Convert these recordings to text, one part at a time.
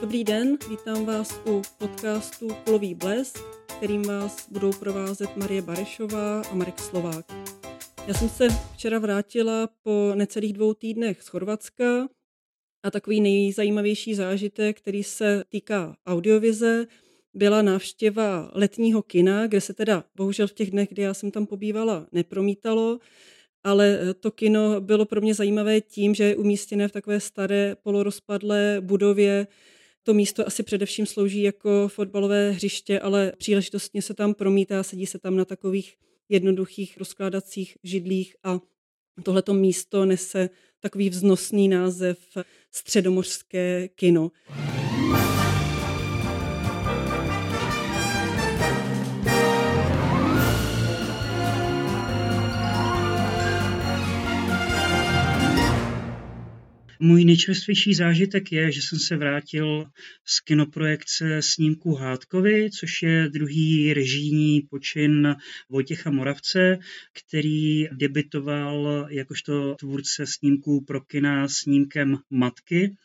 Dobrý den, vítám vás u podcastu Kulový blesk, kterým vás budou provázet Marie Barešová a Marek Slovák. Já jsem se včera vrátila po necelých dvou týdnech z Chorvatska a takový nejzajímavější zážitek, který se týká audiovize, byla návštěva letního kina, kde se teda bohužel v těch dnech, kdy já jsem tam pobývala, nepromítalo, ale to kino bylo pro mě zajímavé tím, že je umístěné v takové staré polorozpadlé budově, to místo asi především slouží jako fotbalové hřiště, ale příležitostně se tam promítá, sedí se tam na takových jednoduchých rozkládacích židlích a tohleto místo nese takový vznosný název Středomořské kino. Můj nejčerstvější zážitek je, že jsem se vrátil z kinoprojekce snímku Hádkovi, což je druhý režijní počin Vojtěcha Moravce, který debitoval jakožto tvůrce snímků pro kina snímkem Matky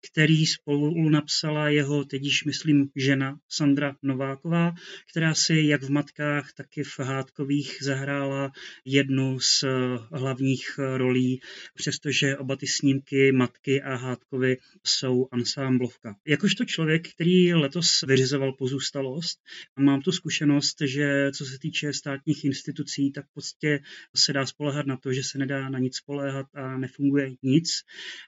který spolu napsala jeho teď již myslím žena Sandra Nováková, která si jak v Matkách, tak i v Hádkových zahrála jednu z hlavních rolí, přestože oba ty snímky Matky a Hádkovy jsou ansámblovka. Jakožto člověk, který letos vyřizoval pozůstalost a mám tu zkušenost, že co se týče státních institucí, tak prostě se dá spolehat na to, že se nedá na nic spoléhat a nefunguje nic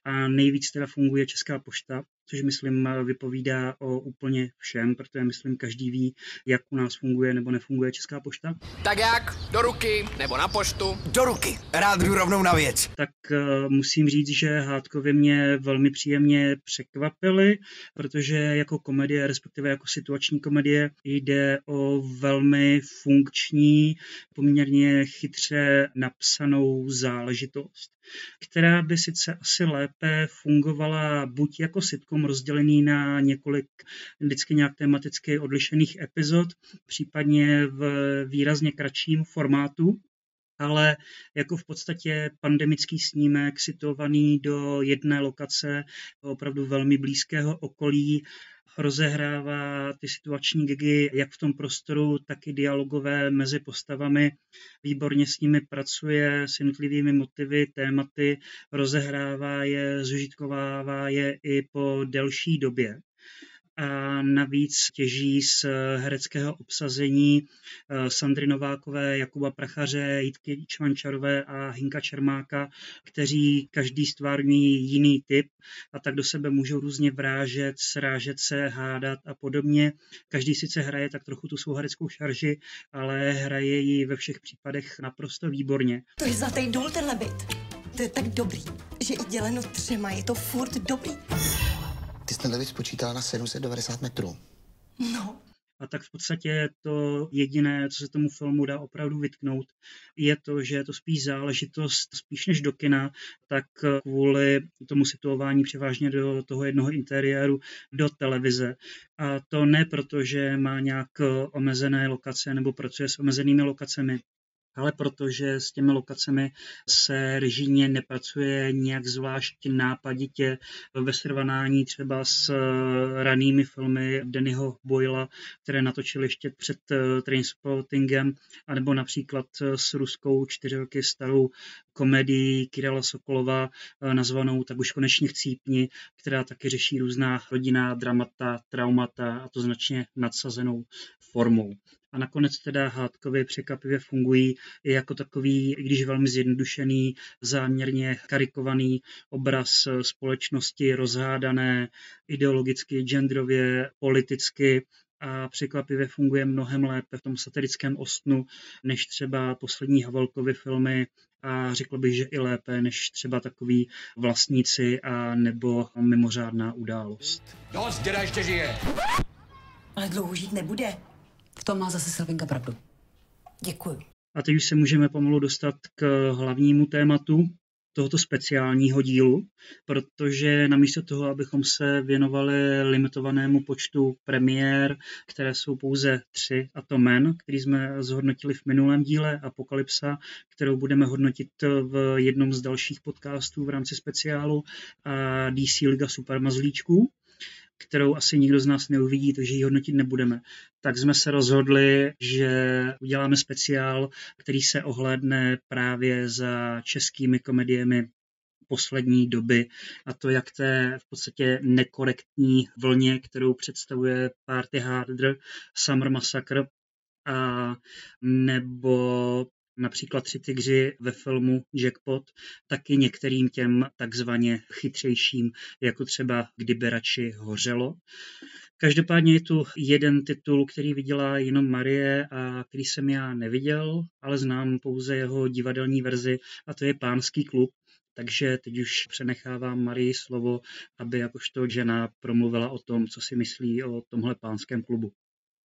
a nejvíc teda funguje Česká pošta, což myslím vypovídá o úplně všem, protože myslím každý ví, jak u nás funguje nebo nefunguje Česká pošta. Tak jak? Do ruky nebo na poštu? Do ruky, rád jdu rovnou na věc. Tak uh, musím říct, že Hádkovi mě velmi příjemně překvapily, protože jako komedie, respektive jako situační komedie, jde o velmi funkční, poměrně chytře napsanou záležitost která by sice asi lépe fungovala buď jako sitcom rozdělený na několik vždycky nějak tematicky odlišených epizod, případně v výrazně kratším formátu, ale jako v podstatě pandemický snímek situovaný do jedné lokace, opravdu velmi blízkého okolí, rozehrává ty situační gigy jak v tom prostoru, tak i dialogové mezi postavami. Výborně s nimi pracuje, s jednotlivými motivy, tématy, rozehrává je, zužitkovává je i po delší době a navíc těží z hereckého obsazení eh, Sandry Novákové, Jakuba Prachaře, Jitky Čvančarové a Hinka Čermáka, kteří každý stvární jiný typ a tak do sebe můžou různě vrážet, srážet se, hádat a podobně. Každý sice hraje tak trochu tu svou hereckou šarži, ale hraje ji ve všech případech naprosto výborně. To je zlatý důl tenhle byt. To je tak dobrý, že i děleno třema je to furt dobrý. Ty jsi ten Levit spočítala na 790 metrů. No, A tak v podstatě to jediné, co se tomu filmu dá opravdu vytknout, je to, že je to spíš záležitost, spíš než do kina, tak kvůli tomu situování převážně do toho jednoho interiéru, do televize. A to ne proto, že má nějak omezené lokace nebo pracuje s omezenými lokacemi, ale protože s těmi lokacemi se režijně nepracuje nějak zvlášť nápaditě ve srovnání třeba s ranými filmy Dannyho Boyla, které natočil ještě před Trainspottingem, anebo například s ruskou čtyři roky starou komedii Kirila Sokolova nazvanou Tak už konečně chcípni, která taky řeší různá rodinná dramata, traumata a to značně nadsazenou formou a nakonec teda hádkově překvapivě fungují i jako takový, i když velmi zjednodušený, záměrně karikovaný obraz společnosti rozhádané ideologicky, genderově, politicky, a překvapivě funguje mnohem lépe v tom satirickém ostnu, než třeba poslední Havelkovy filmy a řekl bych, že i lépe než třeba takový vlastníci a nebo mimořádná událost. Dost, děda ještě žije. ale dlouho žít nebude. V tom má zase Selvinka pravdu. Děkuju. A teď už se můžeme pomalu dostat k hlavnímu tématu tohoto speciálního dílu, protože namísto toho, abychom se věnovali limitovanému počtu premiér, které jsou pouze tři, a to Men, který jsme zhodnotili v minulém díle, Apokalypsa, kterou budeme hodnotit v jednom z dalších podcastů v rámci speciálu, a DC Liga Supermazlíčků, kterou asi nikdo z nás neuvidí, takže ji hodnotit nebudeme, tak jsme se rozhodli, že uděláme speciál, který se ohlédne právě za českými komediemi poslední doby a to jak té v podstatě nekorektní vlně, kterou představuje Party Harder, Summer Massacre a nebo například tři tygři ve filmu Jackpot, taky některým těm takzvaně chytřejším, jako třeba Kdyby radši hořelo. Každopádně je tu jeden titul, který viděla jenom Marie a který jsem já neviděl, ale znám pouze jeho divadelní verzi a to je Pánský klub, takže teď už přenechávám Marii slovo, aby jakožto žena promluvila o tom, co si myslí o tomhle pánském klubu.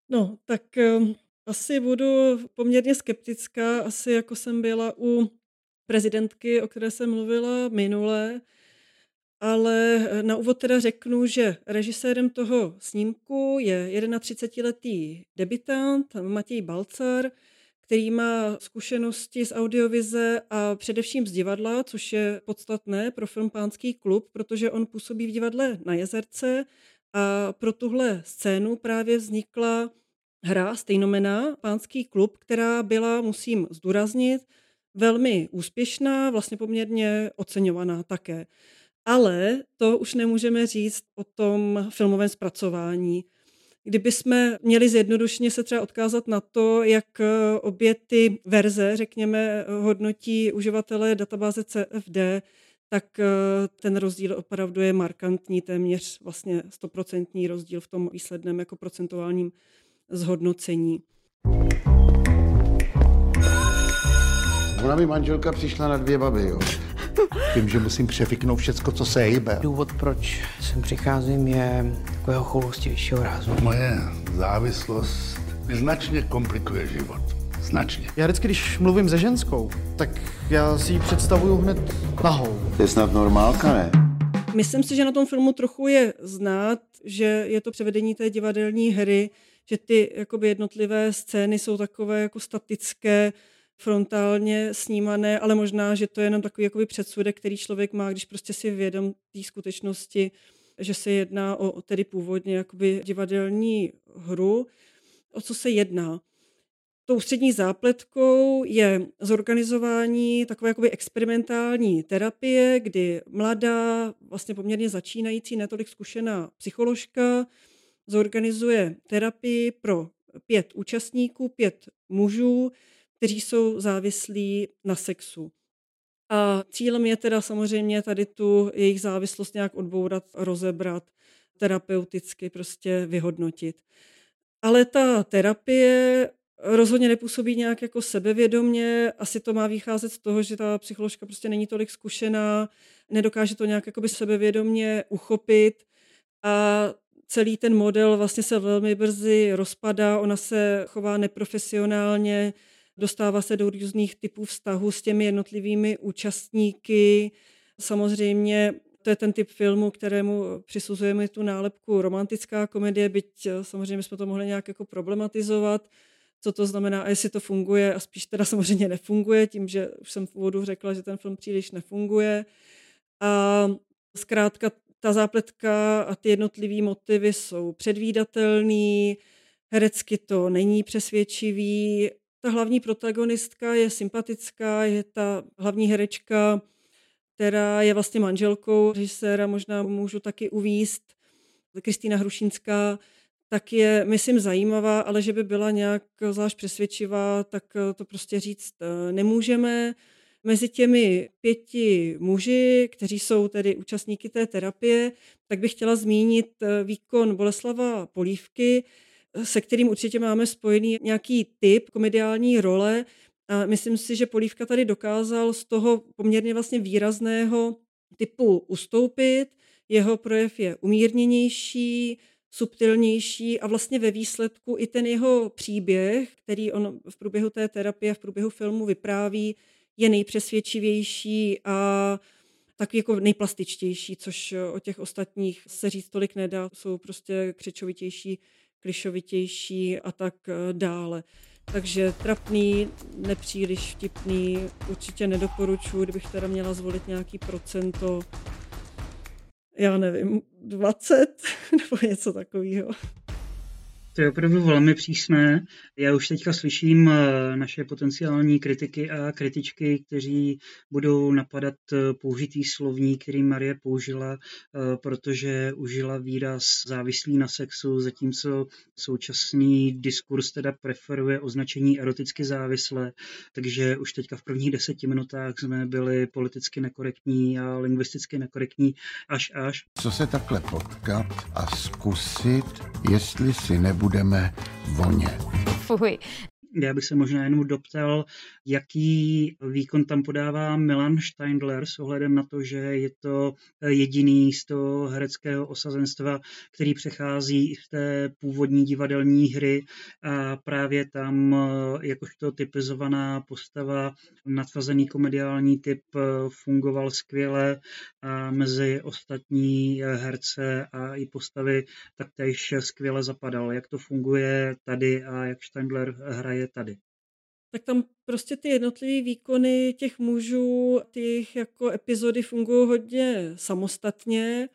No, tak ehm, asi budu poměrně skeptická, asi jako jsem byla u prezidentky, o které jsem mluvila minule, ale eh, na úvod teda řeknu, že režisérem toho snímku je 31-letý debitant Matěj Balcar, který má zkušenosti z audiovize a především z divadla, což je podstatné pro film Pánský klub, protože on působí v divadle na Jezerce a pro tuhle scénu právě vznikla hra stejnomená Pánský klub, která byla, musím zdůraznit, velmi úspěšná, vlastně poměrně oceňovaná také. Ale to už nemůžeme říct o tom filmovém zpracování. Kdyby jsme měli zjednodušeně se třeba odkázat na to, jak obě ty verze, řekněme, hodnotí uživatelé databáze CFD, tak eh, ten rozdíl opravdu je markantní, téměř vlastně stoprocentní rozdíl v tom výsledném jako procentuálním zhodnocení. Ona mi manželka přišla na dvě baby, jo. Vím, že musím přefiknout všecko, co se hýbe. Důvod, proč sem přicházím, je takového choulostivějšího rázu. Moje závislost značně komplikuje život. Značně. Já vždycky, když mluvím se ženskou, tak já si ji představuju hned nahou. To je snad normálka, ne? Myslím si, že na tom filmu trochu je znát, že je to převedení té divadelní hry, že ty jakoby jednotlivé scény jsou takové jako statické, frontálně snímané, ale možná, že to je jenom takový jakoby předsudek, který člověk má, když prostě si vědom té skutečnosti, že se jedná o tedy původně jakoby divadelní hru. O co se jedná? Tou střední zápletkou je zorganizování takové jakoby experimentální terapie, kdy mladá, vlastně poměrně začínající, netolik zkušená psycholožka zorganizuje terapii pro pět účastníků, pět mužů, kteří jsou závislí na sexu. A cílem je teda samozřejmě tady tu jejich závislost nějak odbourat, rozebrat, terapeuticky prostě vyhodnotit. Ale ta terapie rozhodně nepůsobí nějak jako sebevědomně, asi to má vycházet z toho, že ta psycholožka prostě není tolik zkušená, nedokáže to nějak jakoby sebevědomně uchopit a celý ten model vlastně se velmi brzy rozpadá, ona se chová neprofesionálně, dostává se do různých typů vztahů s těmi jednotlivými účastníky. Samozřejmě to je ten typ filmu, kterému přisuzujeme tu nálepku romantická komedie, byť eh, samozřejmě jsme to mohli nějak jako problematizovat, co to znamená a jestli to funguje a spíš teda samozřejmě nefunguje, tím, že už jsem v úvodu řekla, že ten film příliš nefunguje. A zkrátka ta zápletka a ty jednotlivé motivy jsou předvídatelný, herecky to není přesvědčivý, ta hlavní protagonistka je sympatická, je ta hlavní herečka, která je vlastně manželkou režiséra, možná můžu taky uvíst, Kristýna Hrušinská, tak je, myslím, zajímavá, ale že by byla nějak zvlášť přesvědčivá, tak to prostě říct eh, nemůžeme. Mezi těmi pěti muži, kteří jsou tedy účastníky té terapie, tak bych chtěla zmínit eh, výkon Boleslava Polívky, se kterým určitě máme spojený nějaký typ komediální role. A myslím si, že Polívka tady dokázal z toho poměrně vlastně výrazného typu ustoupit. Jeho projev je umírněnější, subtilnější a vlastně ve výsledku i ten jeho příběh, který on v průběhu té terapie, v průběhu filmu vypráví, je nejpřesvědčivější a takový jako nejplastičtější, což o těch ostatních se říct tolik nedá, jsou prostě křičovitější klišovitější a tak eh, dále. Takže trapný, nepříliš vtipný, určitě nedoporučuji, kdybych teda měla zvolit nějaký procento. já nevím, 20 nebo něco takového. To je opravdu velmi přísné. Já už teďka slyším eh, naše potenciální kritiky a kritičky, kteří budou napadat eh, použitý slovník, který Marie použila, eh, protože užila výraz závislý na sexu, zatímco současný diskurs teda preferuje označení eroticky závislé, takže už teďka v prvních deseti minutách jsme byli politicky nekorektní a lingvisticky nekorektní až až. Co se takhle potkat a zkusit, jestli si nebude budeme vonět. Fuj. Já bych se možná jenom doptal, jaký výkon tam podává Milan Steindler s ohledem na to, že je to jediný z toho hereckého osazenstva, který přechází v té původní divadelní hry a právě tam jakožto typizovaná postava, nadsazený komediální typ fungoval skvěle a mezi ostatní herce a i postavy taktéž skvěle zapadal. Jak to funguje tady a jak Steindler hraje tady? tak tam prostě ty jednotlivé výkony těch mužů, těch jako epizody fungují hodně samostatně,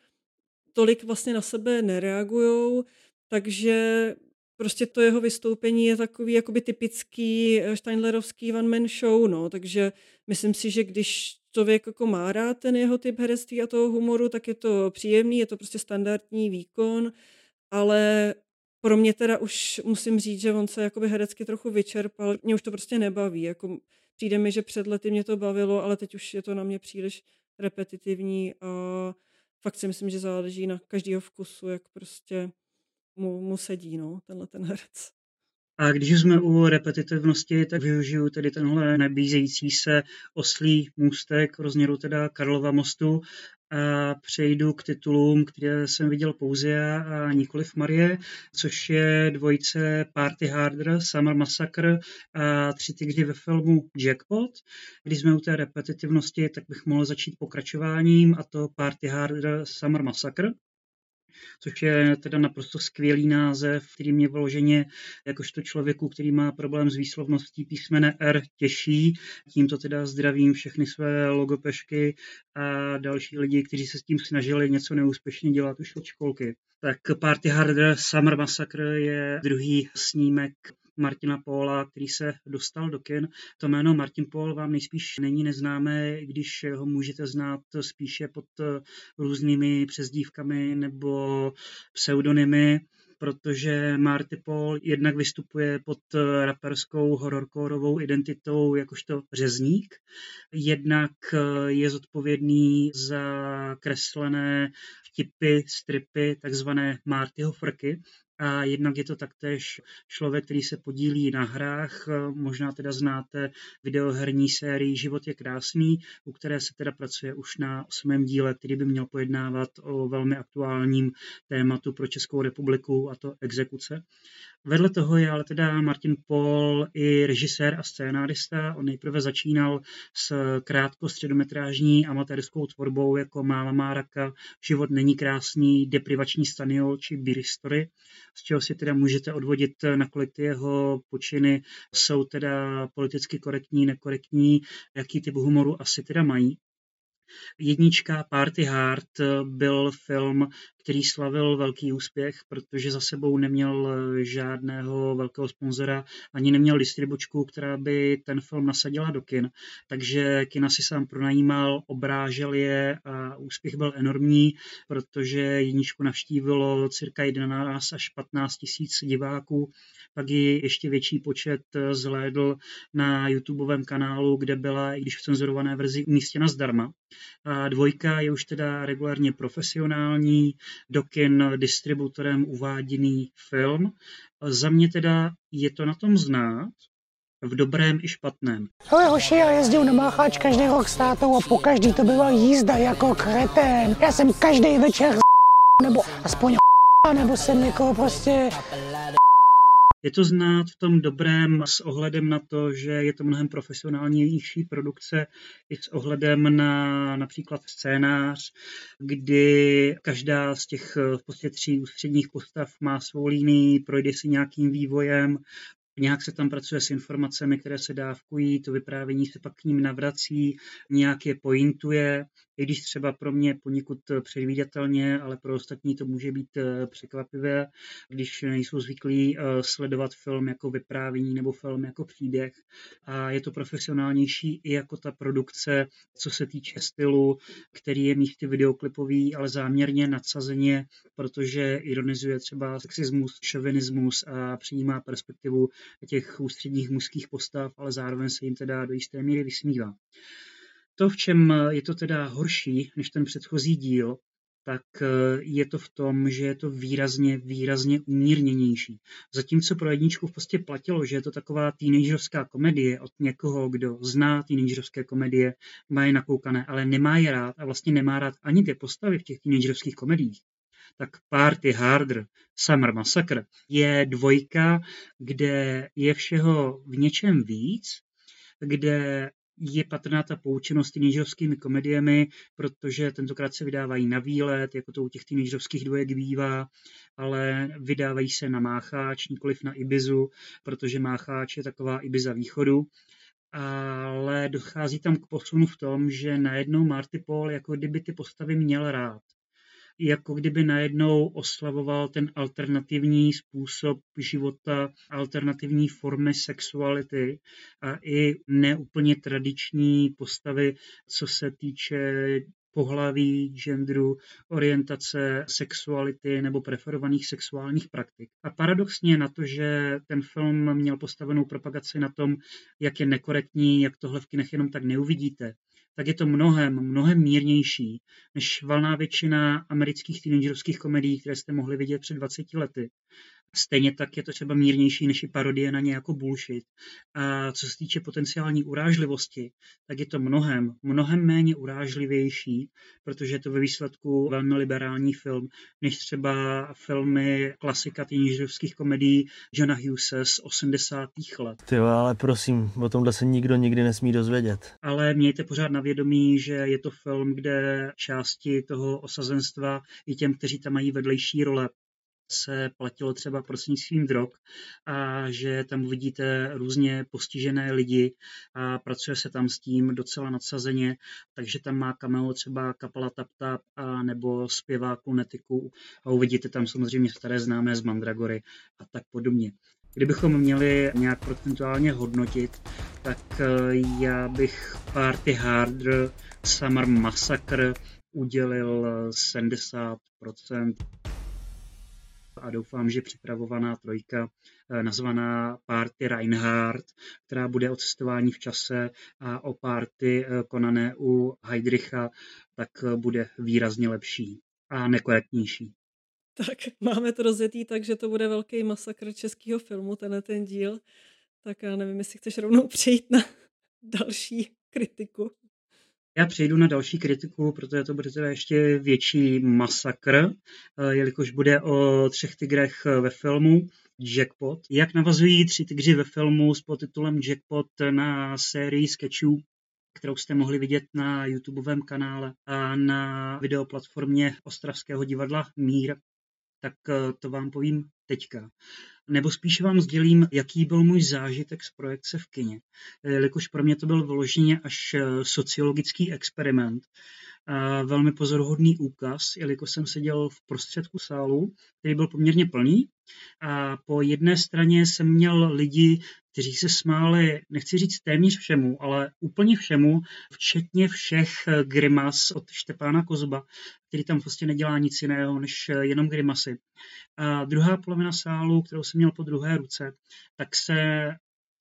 tolik vlastně na sebe nereagují, takže prostě to jeho vystoupení je takový jakoby typický Steinlerovský one-man show, no, takže myslím si, že když člověk jako má rád ten jeho typ herectví a toho humoru, tak je to příjemný, je to prostě standardní výkon, ale pro mě teda už musím říct, že on se jakoby herecky trochu vyčerpal. Mě už to prostě nebaví. Jako přijde mi, že před lety mě to bavilo, ale teď už je to na mě příliš repetitivní a fakt si myslím, že záleží na každého vkusu, jak prostě mu, mu sedí no, tenhle ten herec. A když jsme u repetitivnosti, tak využiju tedy tenhle nabízející se oslý můstek rozměru teda Karlova mostu přejdu k titulům, které jsem viděl pouze já a nikoliv Marie, což je dvojice Party Harder, Summer Massacre a tři tygři ve filmu Jackpot. Když jsme u té repetitivnosti, tak bych mohl začít pokračováním a to Party Harder, Summer Massacre což je teda naprosto skvělý název, který mě vloženě jakožto člověku, který má problém s výslovností písmene R těší. Tímto teda zdravím všechny své logopešky a další lidi, kteří se s tím snažili něco neúspěšně dělat už od školky. Tak Party Harder Summer Massacre je druhý snímek Martina Póla, který se dostal do kin. To jméno Martin Paul vám nejspíš není neznámé, když ho můžete znát spíše pod různými přezdívkami nebo pseudonymy protože Marty Paul jednak vystupuje pod raperskou hororkórovou identitou jakožto řezník, jednak je zodpovědný za kreslené vtipy, stripy, takzvané Martyho frky, a jednak je to taktéž člověk, který se podílí na hrách. Možná teda znáte videoherní sérii Život je krásný, u které se teda pracuje už na osmém díle, který by měl pojednávat o velmi aktuálním tématu pro Českou republiku, a to exekuce. Vedle toho je ale teda Martin Paul i režisér a scénárista. On nejprve začínal s krátko středometrážní amatérskou tvorbou jako Máma Máraka, Život není krásný, Deprivační staniol či Beer Story, z čeho si teda můžete odvodit, nakolik ty jeho počiny jsou teda politicky korektní, nekorektní, jaký typ humoru asi teda mají. Jednička Party Hard byl film, který slavil velký úspěch, protože za sebou neměl žádného velkého sponzora, ani neměl distribučku, která by ten film nasadila do kin. Takže kina si sám pronajímal, obrážel je a úspěch byl enormní, protože jedničku navštívilo cirka 11 až 15 tisíc diváků. Pak ji ještě větší počet zhlédl na YouTubeovém kanálu, kde byla, i když v cenzurované verzi, umístěna zdarma. Dvojka je už teda regulárně profesionální, do kin distributorem uváděný film. Za mě teda je to na tom znát, v dobrém i špatném. Hele hoši, já jezdil na Mácháč každý rok s a po každý to byla jízda jako kretén. Já jsem každý večer nebo aspoň nebo jsem někoho prostě je to znát v tom dobrém s ohledem na to, že je to mnohem profesionálnější produkce i s ohledem na například scénář, kdy každá z těch v podstatě tří ústředních postav má svou línii, projde si nějakým vývojem, Nějak se tam pracuje s informacemi, které se dávkují, to vyprávění se pak k ním navrací, nějak je pointuje. I když třeba pro mě poněkud předvídatelně, ale pro ostatní to může být překvapivé, když nejsou zvyklí sledovat film jako vyprávění nebo film jako příběh. A je to profesionálnější i jako ta produkce, co se týče stylu, který je místy videoklipový, ale záměrně nadsazeně, protože ironizuje třeba sexismus, šovinismus a přijímá perspektivu těch ústředních mužských postav, ale zároveň se jim teda do jisté míry vysmívá. To, v čem je to teda horší než ten předchozí díl, tak eh, je to v tom, že je to výrazně, výrazně umírněnější. Zatímco pro jedničku v podstatě platilo, že je to taková teenagerská komedie od někoho, kdo zná teenagerské komedie, má je nakoukané, ale nemá je rád a vlastně nemá rád ani ty postavy v těch teenagerských komediích, tak Party Harder, Summer Massacre je dvojka, kde je všeho v něčem víc, kde je patrná ta poučenost teenagerovskými komediemi, protože tentokrát se vydávají na výlet, jako to u těch teenagerovských dvojek bývá, ale vydávají se na Mácháč, nikoliv na Ibizu, protože Mácháč je taková Ibiza východu. Ale dochází tam k posunu v tom, že najednou Marty Paul jako kdyby ty postavy měl rád jako kdyby najednou oslavoval ten alternativní způsob života, alternativní formy sexuality a i neúplně tradiční postavy, co se týče pohlaví, genderu, orientace, sexuality nebo preferovaných sexuálních praktik. A paradoxně na to, že ten film měl postavenou propagaci na tom, jak je nekorektní, jak tohle v kinech jenom tak neuvidíte, tak je to mnohem, mnohem mírnější než valná většina amerických teenagerovských komedií, které jste mohli vidět před 20 lety. Stejně tak je to třeba mírnější než i parodie na nějakou bullshit. A co se týče potenciální urážlivosti, tak je to mnohem, mnohem méně urážlivější, protože je to ve výsledku velmi liberální film, než třeba filmy klasika teenagerovských komedií Johna Hughese z 80. let. Ty ale prosím, o tomhle se nikdo nikdy nesmí dozvědět. Ale mějte pořád na vědomí, že je to film, kde části toho osazenstva i těm, kteří tam mají vedlejší role, se platilo třeba prostřednictvím drog a že tam vidíte různě postižené lidi a pracuje se tam s tím docela nadsazeně, takže tam má cameo třeba kapela Tap Tap a nebo zpěváku Netiku a uvidíte tam samozřejmě staré známé z Mandragory a tak podobně. Kdybychom měli nějak procentuálně hodnotit, tak eh, já bych Party Harder Summer Massacre udělil 70% a doufám, že připravovaná trojka eh, nazvaná Party Reinhardt, která bude o cestování v čase a o party eh, konané u Heidricha, tak eh, bude výrazně lepší a nekorektnější. Tak máme to rozjetý tak, že to bude velký masakr českého filmu, tenhle ten díl. Tak já nevím, jestli chceš rovnou přejít na další kritiku. Já přejdu na další kritiku, protože to bude teda ještě větší masakr, eh, jelikož bude o třech tigrech ve filmu Jackpot. Jak navazují tři tygři ve filmu s podtitulem Jackpot na sérii sketchů, kterou jste mohli vidět na YouTubeovém kanále a na videoplatformě Ostravského divadla Mír, tak eh, to vám povím teďka. Nebo spíš vám sdělím, jaký byl můj zážitek z projekce v kině. Jelikož pro mě to byl vyloženě až eh, sociologický experiment, a velmi pozoruhodný úkaz, jelikož jsem seděl v prostředku sálu, který byl poměrně plný a po jedné straně jsem měl lidi, kteří se smáli, nechci říct téměř všemu, ale úplně všemu, včetně všech grimas od Štepána Kozba, který tam prostě nedělá nic jiného než jenom grimasy. A druhá polovina sálu, kterou jsem měl po druhé ruce, tak se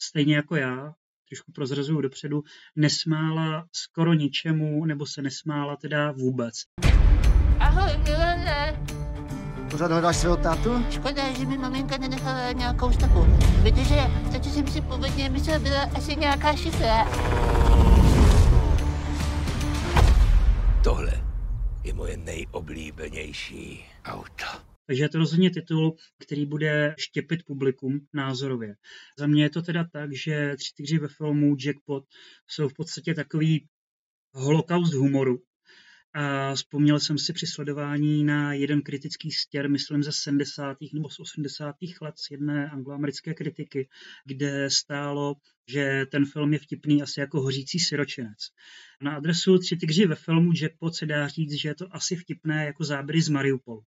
stejně jako já, trošku prozrazuju dopředu, nesmála skoro ničemu, nebo se nesmála teda vůbec. Ahoj, Milene. Pořád hledáš svého tátu? Škoda, že mi maminka nenechala nějakou stopu. Protože to, co jsem si původně myslel, byla asi nějaká šifra. Tohle je moje nejoblíbenější auto. Takže je to rozhodně titul, který bude štěpit publikum názorově. Za mě je to teda tak, že Tři tygři ve filmu Jackpot jsou v podstatě takový holokaust humoru, A vzpomněl jsem si při sledování na jeden kritický stěr, myslím ze 70. nebo z 80. let z jedné angloamerické kritiky, kde stálo, že ten film je vtipný asi jako hořící syročenec. Na adresu Tři tygři ve filmu Jackpot se dá říct, že je to asi vtipné jako záběry z Mariupolu.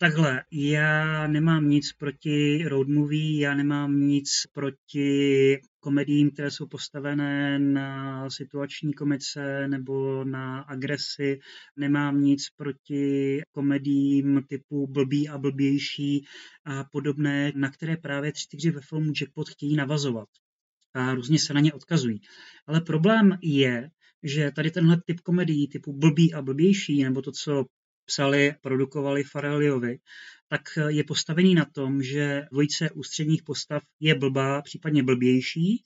Takhle, já nemám nic proti road movie, já nemám nic proti komediím, které jsou postavené na situační komice nebo na agresi. Nemám nic proti komediím typu blbý a blbější a podobné, na které právě tři tygři ve filmu Jackpot chtějí navazovat. A různě se na ně odkazují. Ale problém je, že tady tenhle typ komedií typu blbý a blbější, nebo to, co psali, produkovali Fareliovi, tak je postavený na tom, že dvojice ústředních postav je blbá, případně blbější,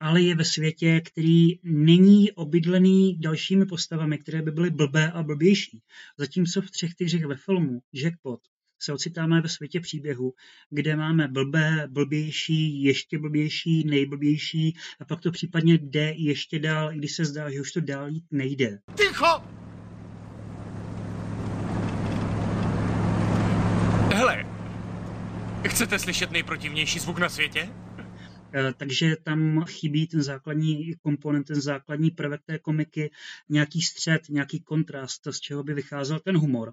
ale je ve světě, který není obydlený dalšími postavami, které by byly blbé a blbější. Zatímco v třech tyřech ve filmu Jackpot se ocitáme ve světě příběhu, kde máme blbé, blbější, ještě blbější, nejblbější a pak to případně jde ještě dál, i když se zdá, že už to dál jít nejde. Ticho! Hele, chcete slyšet nejprotivnější zvuk na světě? Eh, takže tam chybí ten základní komponent, ten základní prvek té komiky, nějaký střed, nějaký kontrast, z čeho by vycházel ten humor.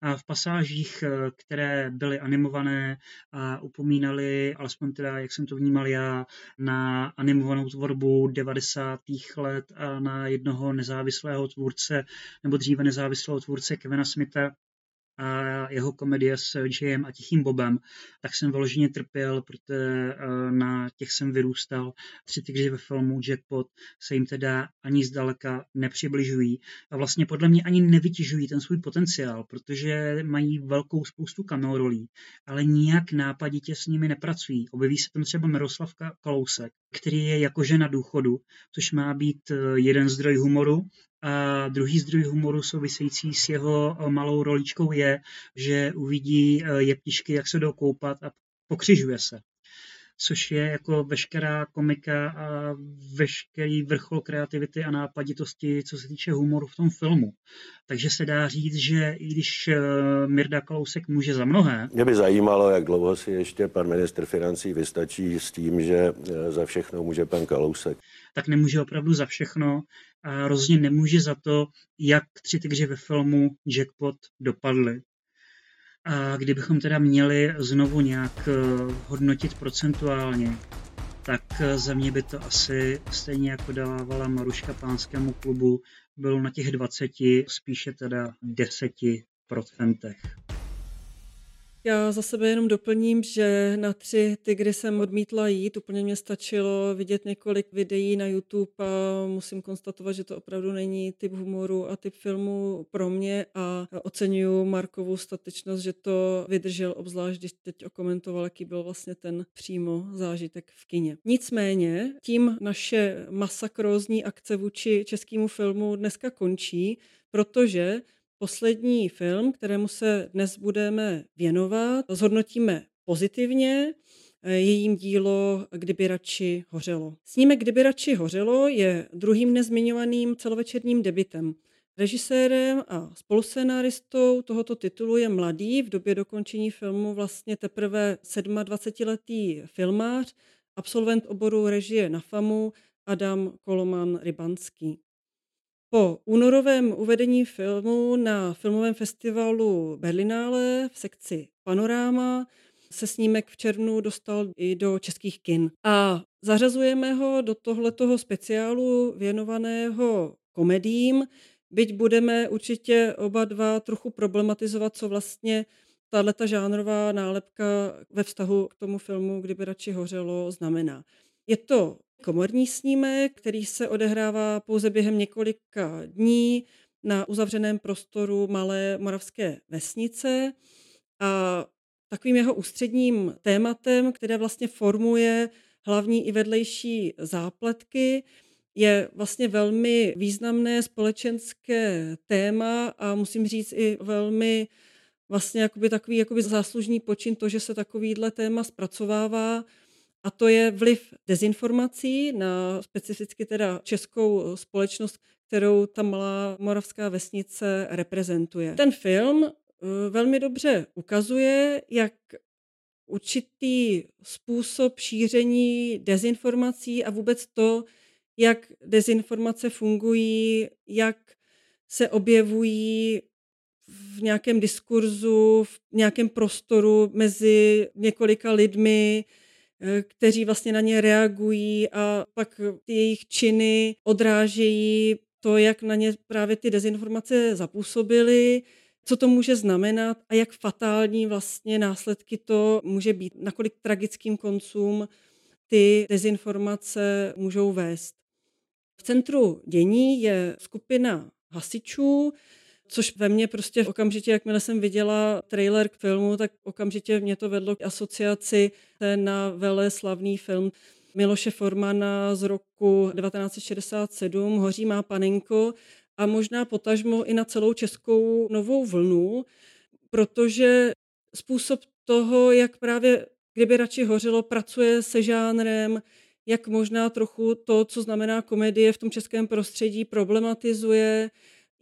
A v pasážích, eh, které byly animované a upomínaly, alespoň teda, jak jsem to vnímal já, na animovanou tvorbu 90. let a na jednoho nezávislého tvůrce, nebo dříve nezávislého tvůrce Kevina Smitha, a jeho komedie s Jayem a Tichým Bobem, tak jsem vyloženě trpěl, protože eh, na těch jsem vyrůstal. Tři tygři ve filmu Jackpot se jim teda ani zdaleka nepřibližují a vlastně podle mě ani nevytěžují ten svůj potenciál, protože mají velkou spoustu kamerolí, ale nijak nápaditě s nimi nepracují. Objeví se tam třeba Miroslav Kalousek, který je jakože na důchodu, což má být eh, jeden zdroj humoru, a druhý zdroj humoru související s jeho eh, malou roličkou je, že uvidí eh, jeptišky, jak se jdou koupat a pokřižuje se. Což je jako veškerá komika a veškerý vrchol kreativity a nápaditosti, co se týče humoru v tom filmu. Takže se dá říct, že i když eh, Mirda Kalousek může za mnohé. Mě by zajímalo, jak dlouho si ještě pan ministr financí vystačí s tím, že za všechno může pan Kalousek. Tak nemůže opravdu za všechno a rozhodně nemůže za to, jak tři tygři ve filmu Jackpot dopadly. A kdybychom teda měli znovu nějak eh, hodnotit procentuálně, tak eh, za mě by to asi stejně jako dávala Maruška pánskému klubu, bylo na těch 20, spíše teda 10 procentech. Já za sebe jenom doplním, že na tři tygry jsem odmítla jít. Úplně mě stačilo vidět několik videí na YouTube a musím konstatovat, že to opravdu není typ humoru a typ filmu pro mě a oceňuju Markovou statečnost, že to vydržel, obzvlášť když teď okomentoval, jaký byl vlastně ten přímo zážitek v kině. Nicméně tím naše masakrózní akce vůči českému filmu dneska končí, protože poslední film, kterému se dnes budeme věnovat, zhodnotíme pozitivně. Jejím dílo Kdyby radši hořelo. Snímek Kdyby radši hořelo je druhým nezmiňovaným celovečerním debitem. Režisérem a spoluscenáristou tohoto titulu je mladý, v době dokončení filmu vlastně teprve 27-letý filmář, absolvent oboru režie na FAMu Adam Koloman Rybanský. Po únorovém uvedení filmu na filmovém festivalu Berlinále v sekci Panoráma se snímek v červnu dostal i do českých kin. A zařazujeme ho do tohletoho speciálu věnovaného komedím, byť budeme určitě oba dva trochu problematizovat, co vlastně tato žánrová nálepka ve vztahu k tomu filmu, kdyby radši hořelo, znamená. Je to komorní snímek, který se odehrává pouze během několika dní na uzavřeném prostoru malé moravské vesnice. A takovým jeho ústředním tématem, které vlastně formuje hlavní i vedlejší zápletky, je vlastně velmi významné společenské téma a musím říct i velmi vlastně jakoby takový jakoby záslužný počin to, že se takovýhle téma zpracovává a to je vliv dezinformací na specificky teda českou společnost, kterou ta malá moravská vesnice reprezentuje. Ten film eh, velmi dobře ukazuje, jak určitý způsob šíření dezinformací a vůbec to, jak dezinformace fungují, jak se objevují v nějakém diskurzu, v nějakém prostoru mezi několika lidmi, eh, kteří vlastně na ně reagují a pak ty jejich činy odrážejí to, jak na ně právě ty dezinformace zapůsobily, co to může znamenat a jak fatální vlastně následky to může být, nakolik tragickým koncům ty dezinformace můžou vést. V centru dění je skupina hasičů, což ve mně prostě okamžitě, jakmile jsem viděla trailer k filmu, tak okamžitě mě to vedlo k asociaci na vele slavný film Miloše Formana z roku 1967 Hoří má panenko. A možná potažmo i na celou českou novou vlnu, protože způsob toho, jak právě kdyby radši hořelo, pracuje se žánrem, jak možná trochu to, co znamená komedie v tom českém prostředí, problematizuje,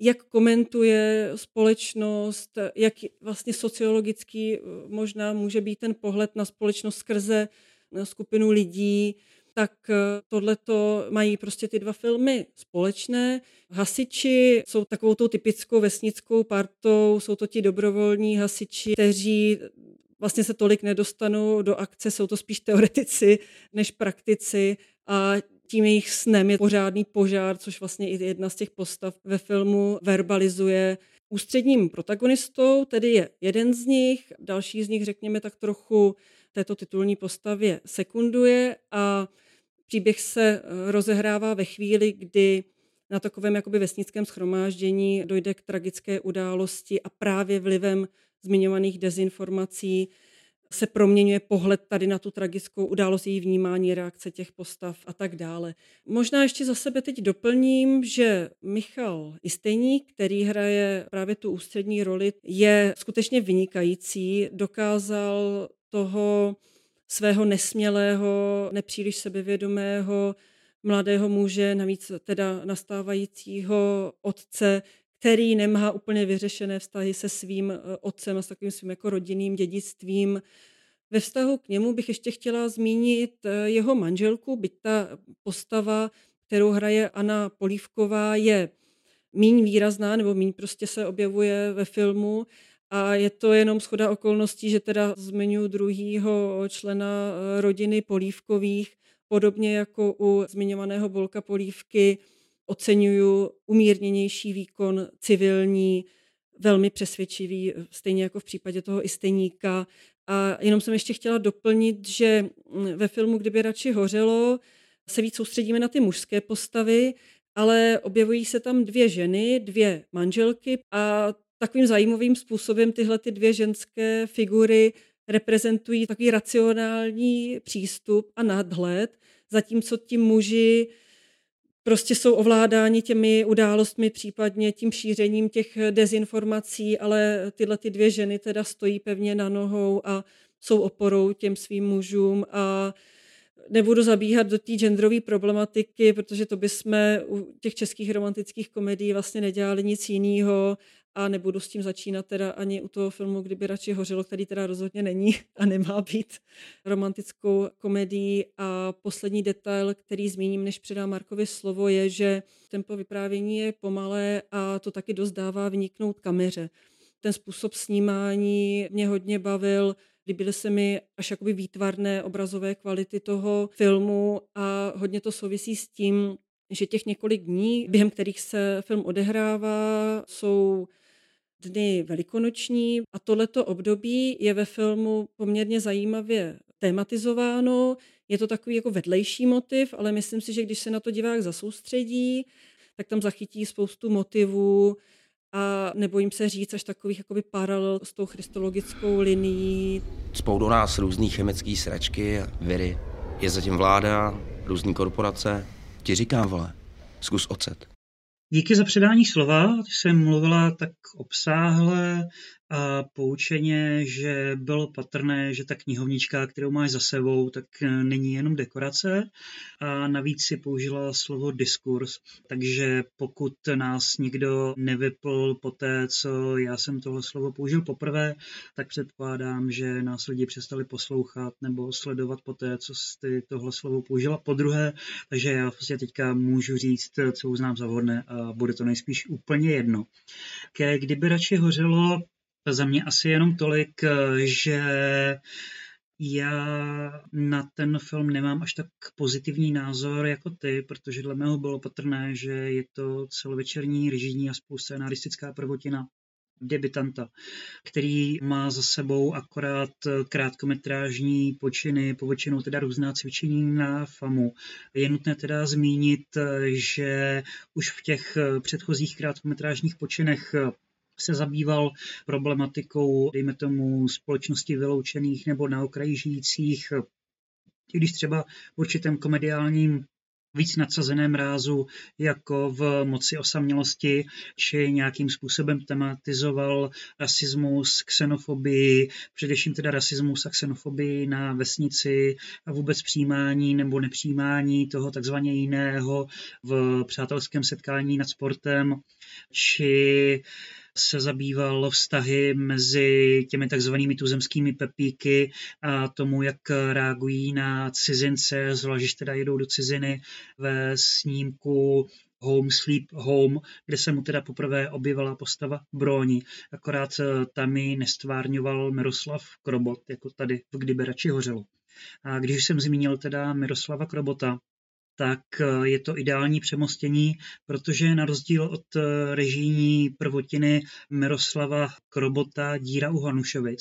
jak komentuje společnost, jak vlastně sociologický eh, možná může být ten pohled na společnost skrze eh, skupinu lidí, tak eh, tohleto mají prostě ty dva filmy společné. Hasiči jsou takovou tou typickou vesnickou partou, jsou to ti dobrovolní hasiči, kteří vlastně se tolik nedostanou do akce, jsou to spíš teoretici než praktici a tím jejich snem je pořádný požár, což vlastně i jedna z těch postav ve filmu verbalizuje. Ústředním protagonistou tedy je jeden z nich, další z nich, řekněme tak trochu, této titulní postavě sekunduje a příběh se eh, rozehrává ve chvíli, kdy na takovém jakoby vesnickém schromáždění dojde k tragické události a právě vlivem zmiňovaných dezinformací se proměňuje pohled tady na tu tragickou událost, její vnímání, reakce těch postav a tak dále. Možná ještě za sebe teď doplním, že Michal Istejník, který hraje právě tu ústřední roli, je skutečně vynikající, dokázal toho svého nesmělého, nepříliš sebevědomého mladého muže, navíc teda nastávajícího otce, který nemá úplně vyřešené vztahy se svým eh, otcem a s takovým svým jako rodinným dědictvím. Ve vztahu k němu bych ještě chtěla zmínit eh, jeho manželku, byť ta postava, kterou hraje Anna Polívková, je míň výrazná, nebo míň prostě se objevuje ve filmu, a je to jenom schoda okolností, že teda zmiňuji druhýho člena eh, rodiny Polívkových, podobně jako u zmiňovaného Bolka Polívky, oceňuju umírněnější výkon civilní, velmi přesvědčivý, stejně jako v případě toho Istejníka. A jenom jsem ještě chtěla doplnit, že mm, ve filmu Kdyby radši hořelo se víc soustředíme na ty mužské postavy, ale objevují se tam dvě ženy, dvě manželky a takovým zajímavým způsobem tyhle ty dvě ženské figury reprezentují takový racionální přístup a nadhled, zatímco ti muži prostě jsou ovládáni těmi událostmi, případně tím šířením těch dezinformací, ale tyhle ty dvě ženy teda stojí pevně na nohou a jsou oporou těm svým mužům a nebudu zabíhat do té genderové problematiky, protože to bychom u těch českých romantických komedií vlastně nedělali nic jiného a nebudu s tím začínat teda ani u toho filmu, kdyby radši hořelo, který teda rozhodně není a nemá být romantickou komedií. A poslední detail, který zmíním, než předám Markovi slovo, je, že tempo vyprávění je pomalé a to taky dost dává vyniknout kameře. Ten způsob snímání mě hodně bavil, líbily se mi až jakoby výtvarné obrazové kvality toho filmu a hodně to souvisí s tím, že těch několik dní, během kterých se film odehrává, jsou dny velikonoční a tohleto období je ve filmu poměrně zajímavě tématizováno. Je to takový jako vedlejší motiv, ale myslím si, že když se na to divák zasoustředí, tak tam zachytí spoustu motivů a nebojím se říct až takových jakoby paralel s tou christologickou linií. Spou do nás různý chemické sračky a viry. Je zatím vláda, různý korporace. Ti říkám, vole, zkus ocet. Díky za předání slova, jsem mluvila tak obsáhle a poučeně, že bylo patrné, že ta knihovnička, kterou máš za sebou, tak není jenom dekorace. A navíc si použila slovo diskurs, takže pokud nás někdo nevypl po té, co já jsem tohle slovo použil poprvé, tak předpokládám, že nás lidi přestali poslouchat nebo sledovat po té, co jsi tohle slovo použila po druhé, takže já vlastně teďka můžu říct, co uznám za vhodné a bude to nejspíš úplně jedno. Ke kdyby radši hořelo, za mě asi jenom tolik, že já na ten film nemám až tak pozitivní názor jako ty, protože dle mého bylo patrné, že je to celovečerní, režijní a spoluscénaristická prvotina debitanta, který má za sebou akorát krátkometrážní počiny, povětšinou teda různá cvičení na FAMu. Je nutné teda zmínit, že už v těch předchozích krátkometrážních počinech se zabýval problematikou, dejme tomu, společnosti vyloučených nebo na okraji žijících, i když třeba v určitém komediálním víc nadsazeném rázu, jako v moci osamělosti, či nějakým způsobem tematizoval rasismus, xenofobii, především teda rasismus a xenofobii na vesnici a vůbec přijímání nebo nepřijímání toho takzvaně jiného v přátelském setkání nad sportem, či se zabýval vztahy mezi těmi takzvanými tuzemskými pepíky a tomu, jak reagují na cizince, zvlášť, když teda jedou do ciziny ve snímku Home Sleep Home, kde se mu teda poprvé objevila postava Bróni. Akorát eh, tam ji nestvárňoval Miroslav Krobot, jako tady v Kdyby radši hořelo. A když jsem zmínil teda Miroslava Krobota, tak eh, je to ideální přemostění, protože na rozdíl od eh, režijní prvotiny Miroslava Krobota Díra u Hanušovic,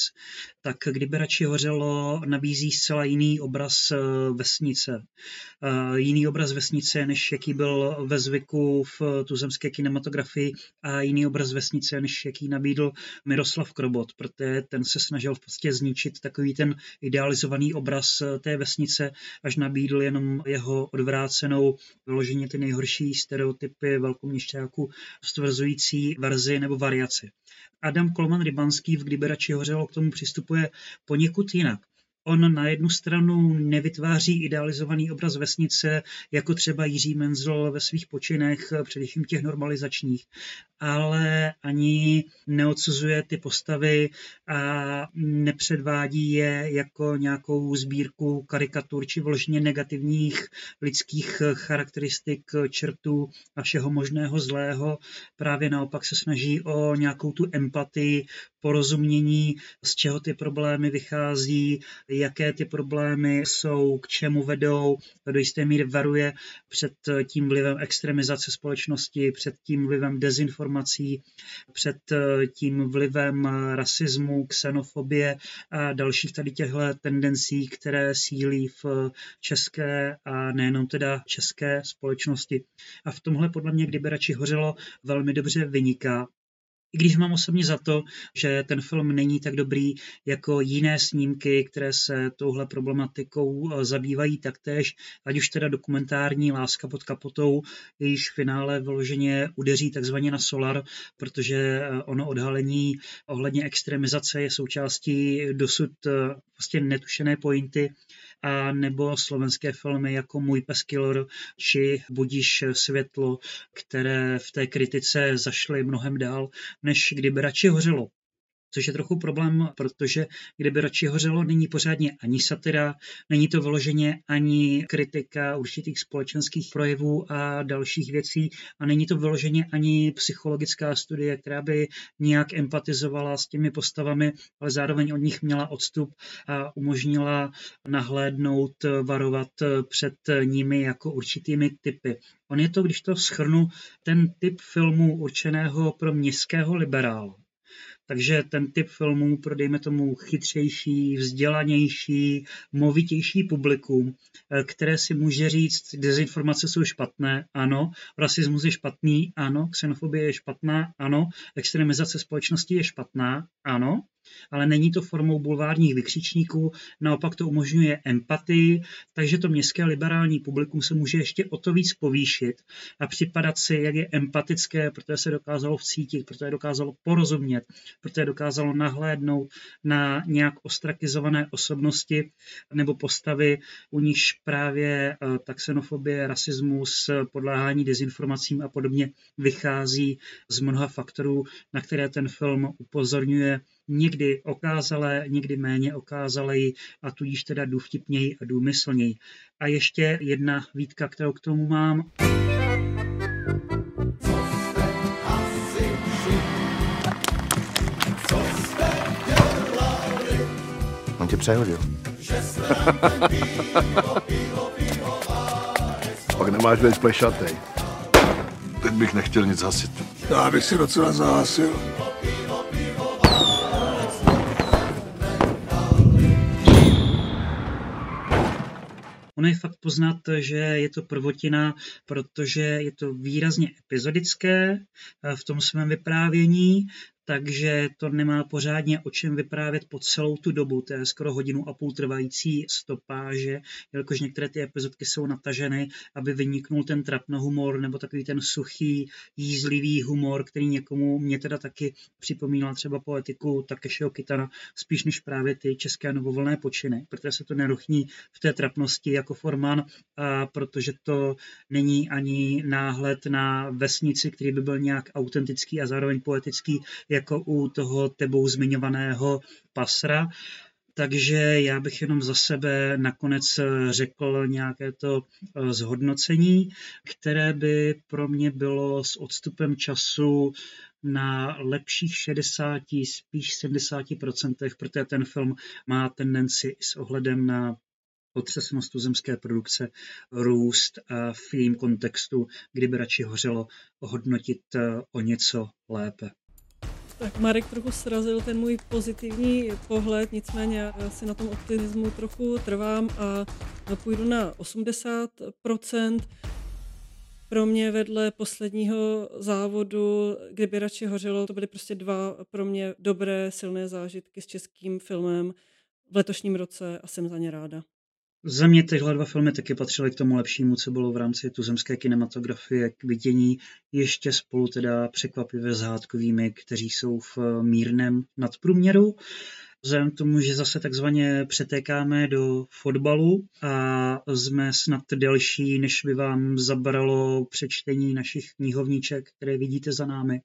tak kdyby radši hořelo, nabízí zcela jiný obraz eh, vesnice. Jiný obraz vesnice, než jaký byl ve zvyku v tuzemské kinematografii a jiný obraz vesnice, než jaký nabídl Miroslav Krobot, protože ten se snažil v podstatě zničit takový ten idealizovaný obraz té vesnice, až nabídl jenom jeho odvrát obrácenou vyloženě ty nejhorší stereotypy velkoměšťáků stvrzující verzi nebo variaci. Adam Kolman Rybanský v radši hořelo k tomu přistupuje poněkud jinak on na jednu stranu nevytváří idealizovaný obraz vesnice, jako třeba Jiří Menzel ve svých počinech, především těch normalizačních, ale ani neodsuzuje ty postavy a nepředvádí je jako nějakou sbírku karikatur či vložně negativních lidských charakteristik, čertů a všeho možného zlého. Právě naopak se snaží o nějakou tu empatii, porozumění, z čeho ty problémy vychází, jaké ty problémy jsou, k čemu vedou, do jisté míry varuje před tím vlivem extremizace společnosti, před tím vlivem dezinformací, před tím vlivem rasismu, xenofobie a dalších tady těchto tendencí, které sílí v české a nejenom teda české společnosti. A v tomhle podle mě, kdyby radši hořelo, velmi dobře vyniká. I když mám osobně za to, že ten film není tak dobrý jako jiné snímky, které se touhle problematikou eh, zabývají taktéž, ať už teda dokumentární Láska pod kapotou, jejíž finále vyloženě udeří takzvaně na solar, protože eh, ono odhalení ohledně extremizace je součástí dosud vlastně netušené pointy a nebo slovenské filmy jako Můj pes killer či Budíš světlo, které v té kritice zašly mnohem dál, než kdyby radši hořelo což je trochu problém, protože kdyby radši hořelo, není pořádně ani satira, není to vyloženě ani kritika určitých společenských projevů a dalších věcí a není to vyloženě ani psychologická studie, která by nějak empatizovala s těmi postavami, ale zároveň od nich měla odstup a umožnila nahlédnout, varovat před nimi jako určitými typy. On je to, když to schrnu, ten typ filmu určeného pro městského liberála takže ten typ filmů pro, dejme tomu, chytřejší, vzdělanější, movitější publikum, eh, které si může říct, dezinformace jsou špatné, ano, rasismus je špatný, ano, xenofobie je špatná, ano, extremizace společnosti je špatná, ano, ale není to formou bulvárních vykřičníků, naopak to umožňuje empatii, takže to městské liberální publikum se může ještě o to víc povýšit a připadat si, jak je empatické, protože se dokázalo vcítit, protože dokázalo porozumět protože dokázalo nahlédnout na nějak ostrakizované osobnosti nebo postavy, u níž právě eh, ta xenofobie, rasismus, podléhání dezinformacím a podobně vychází z mnoha faktorů, na které ten film upozorňuje někdy okázalé, někdy méně okázalej a tudíž teda důvtipněji a důmyslněji. A ještě jedna výtka, kterou k tomu mám. On tě přehodil. Pak nemáš být plešatej. Teď bych nechtěl nic hasit. Já bych si docela zahasil. Ono je fakt poznat, že je to prvotina, protože je to výrazně epizodické eh, v tom svém vyprávění takže to nemá pořádně o čem vyprávět po celou tu dobu, to je skoro hodinu a půl trvající stopáže, jelikož některé ty epizodky jsou nataženy, aby vyniknul ten trapno humor nebo takový ten suchý, jízlivý humor, který někomu mě teda taky připomínal třeba poetiku Takeshiho Kitana, spíš než právě ty české novovolné počiny, protože se to neruchní v té trapnosti jako formán, a protože to není ani náhled na vesnici, který by byl nějak autentický a zároveň poetický, jako u toho tebou zmiňovaného pasra. Takže já bych jenom za sebe nakonec řekl nějaké to eh, zhodnocení, které by pro mě bylo s odstupem času na lepších 60, spíš 70%, protože ten film má tendenci s ohledem na otřesnost tuzemské produkce růst a v jejím kontextu, kdyby radši hořelo, hodnotit eh, o něco lépe. Tak Marek trochu srazil ten můj pozitivní pohled, nicméně já si na tom optimismu trochu trvám a půjdu na 80%. Pro mě vedle posledního závodu, kdyby radši hořelo, to byly prostě dva pro mě dobré, silné zážitky s českým filmem v letošním roce a jsem za ně ráda. Za mě tyhle dva filmy taky patřily k tomu lepšímu, co bylo v rámci tuzemské kinematografie k vidění, ještě spolu teda překvapivě s hádkovými, kteří jsou v mírném nadprůměru. Vzhledem k tomu, že zase takzvaně přetékáme do fotbalu a jsme snad delší, než by vám zabralo přečtení našich knihovníček, které vidíte za námi,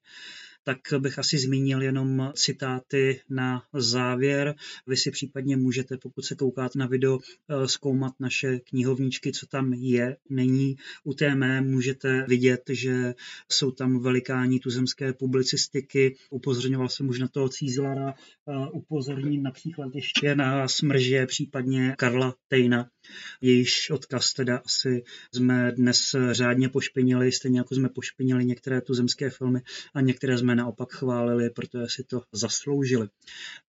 tak bych asi zmínil jenom citáty na závěr. Vy si případně můžete, pokud se koukáte na video, eh, zkoumat naše knihovníčky, co tam je, není. U té mé můžete vidět, že jsou tam velikáni tuzemské publicistiky. Upozorňoval jsem už na toho Cízlara, upozorním například ještě na smrže, případně Karla Tejna, jejíž odkaz teda asi jsme dnes řádně pošpinili, stejně jako jsme pošpinili některé tuzemské filmy a některé jsme naopak chválili, protože si to zasloužili.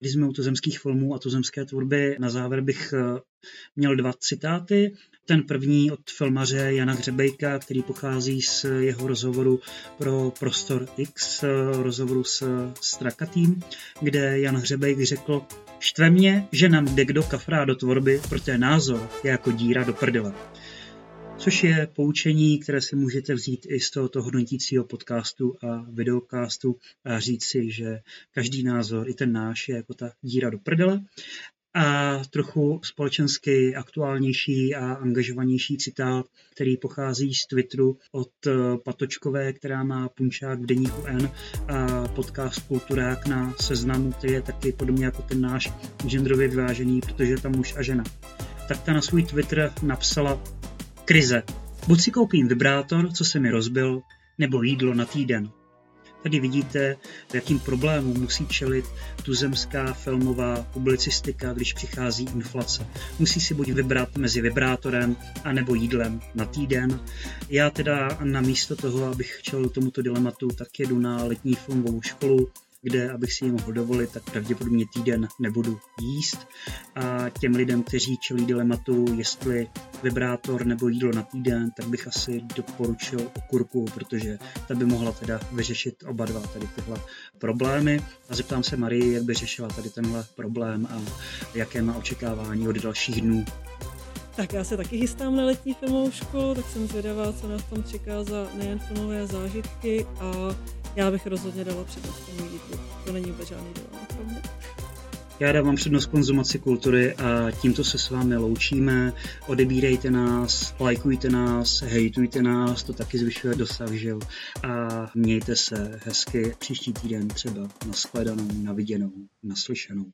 Když jsme u tuzemských filmů a tuzemské tvorby, na závěr bych eh, měl dva citáty. Ten první od filmaře Jana Hřebejka, který pochází z jeho rozhovoru pro Prostor X, eh, rozhovoru s Strakatým, kde Jan Hřebejk řekl, štve mě, že nám jde kdo kafrá do tvorby, protože názor je jako díra do prdele což je poučení, které si můžete vzít i z tohoto hodnotícího podcastu a videocastu a říct si, že každý názor, i ten náš, je jako ta díra do prdele. A trochu společensky aktuálnější a angažovanější citát, který pochází z Twitteru od Patočkové, která má punčák v deníku N a podcast Kulturák na seznamu, který je taky podobně jako ten náš genderově vyvážený, protože je tam muž a žena. Tak ta na svůj Twitter napsala Krize. Buď si koupím vibrátor, co se mi rozbil, nebo jídlo na týden. Tady vidíte, jakým problémům musí čelit tuzemská filmová publicistika, když přichází inflace. Musí si buď vybrat mezi vibrátorem a nebo jídlem na týden. Já teda namísto toho, abych čelil tomuto dilematu, tak jedu na letní filmovou školu, kde, abych si ji mohl dovolit, tak pravděpodobně týden nebudu jíst. A těm lidem, kteří čelí dilematu, jestli vibrátor nebo jídlo na týden, tak bych asi doporučil okurku, protože ta by mohla teda vyřešit oba dva tady tyhle problémy. A zeptám se Marie, jak by řešila tady tenhle problém a jaké má očekávání od dalších dnů. Tak já se taky chystám na letní filmovou školu, tak jsem zvědavá, co nás tam čeká za nejen filmové zážitky a Já bych rozhodně dala přednost tomu jídlu. To není vůbec žádný pro mě. Já dávám přednost konzumaci kultury a tímto se s vámi loučíme. Odebírejte nás, lajkujte nás, hejtujte nás, to taky zvyšuje dosah, že jo? A mějte se hezky příští týden třeba na shledanou, na viděnou, naslyšenou.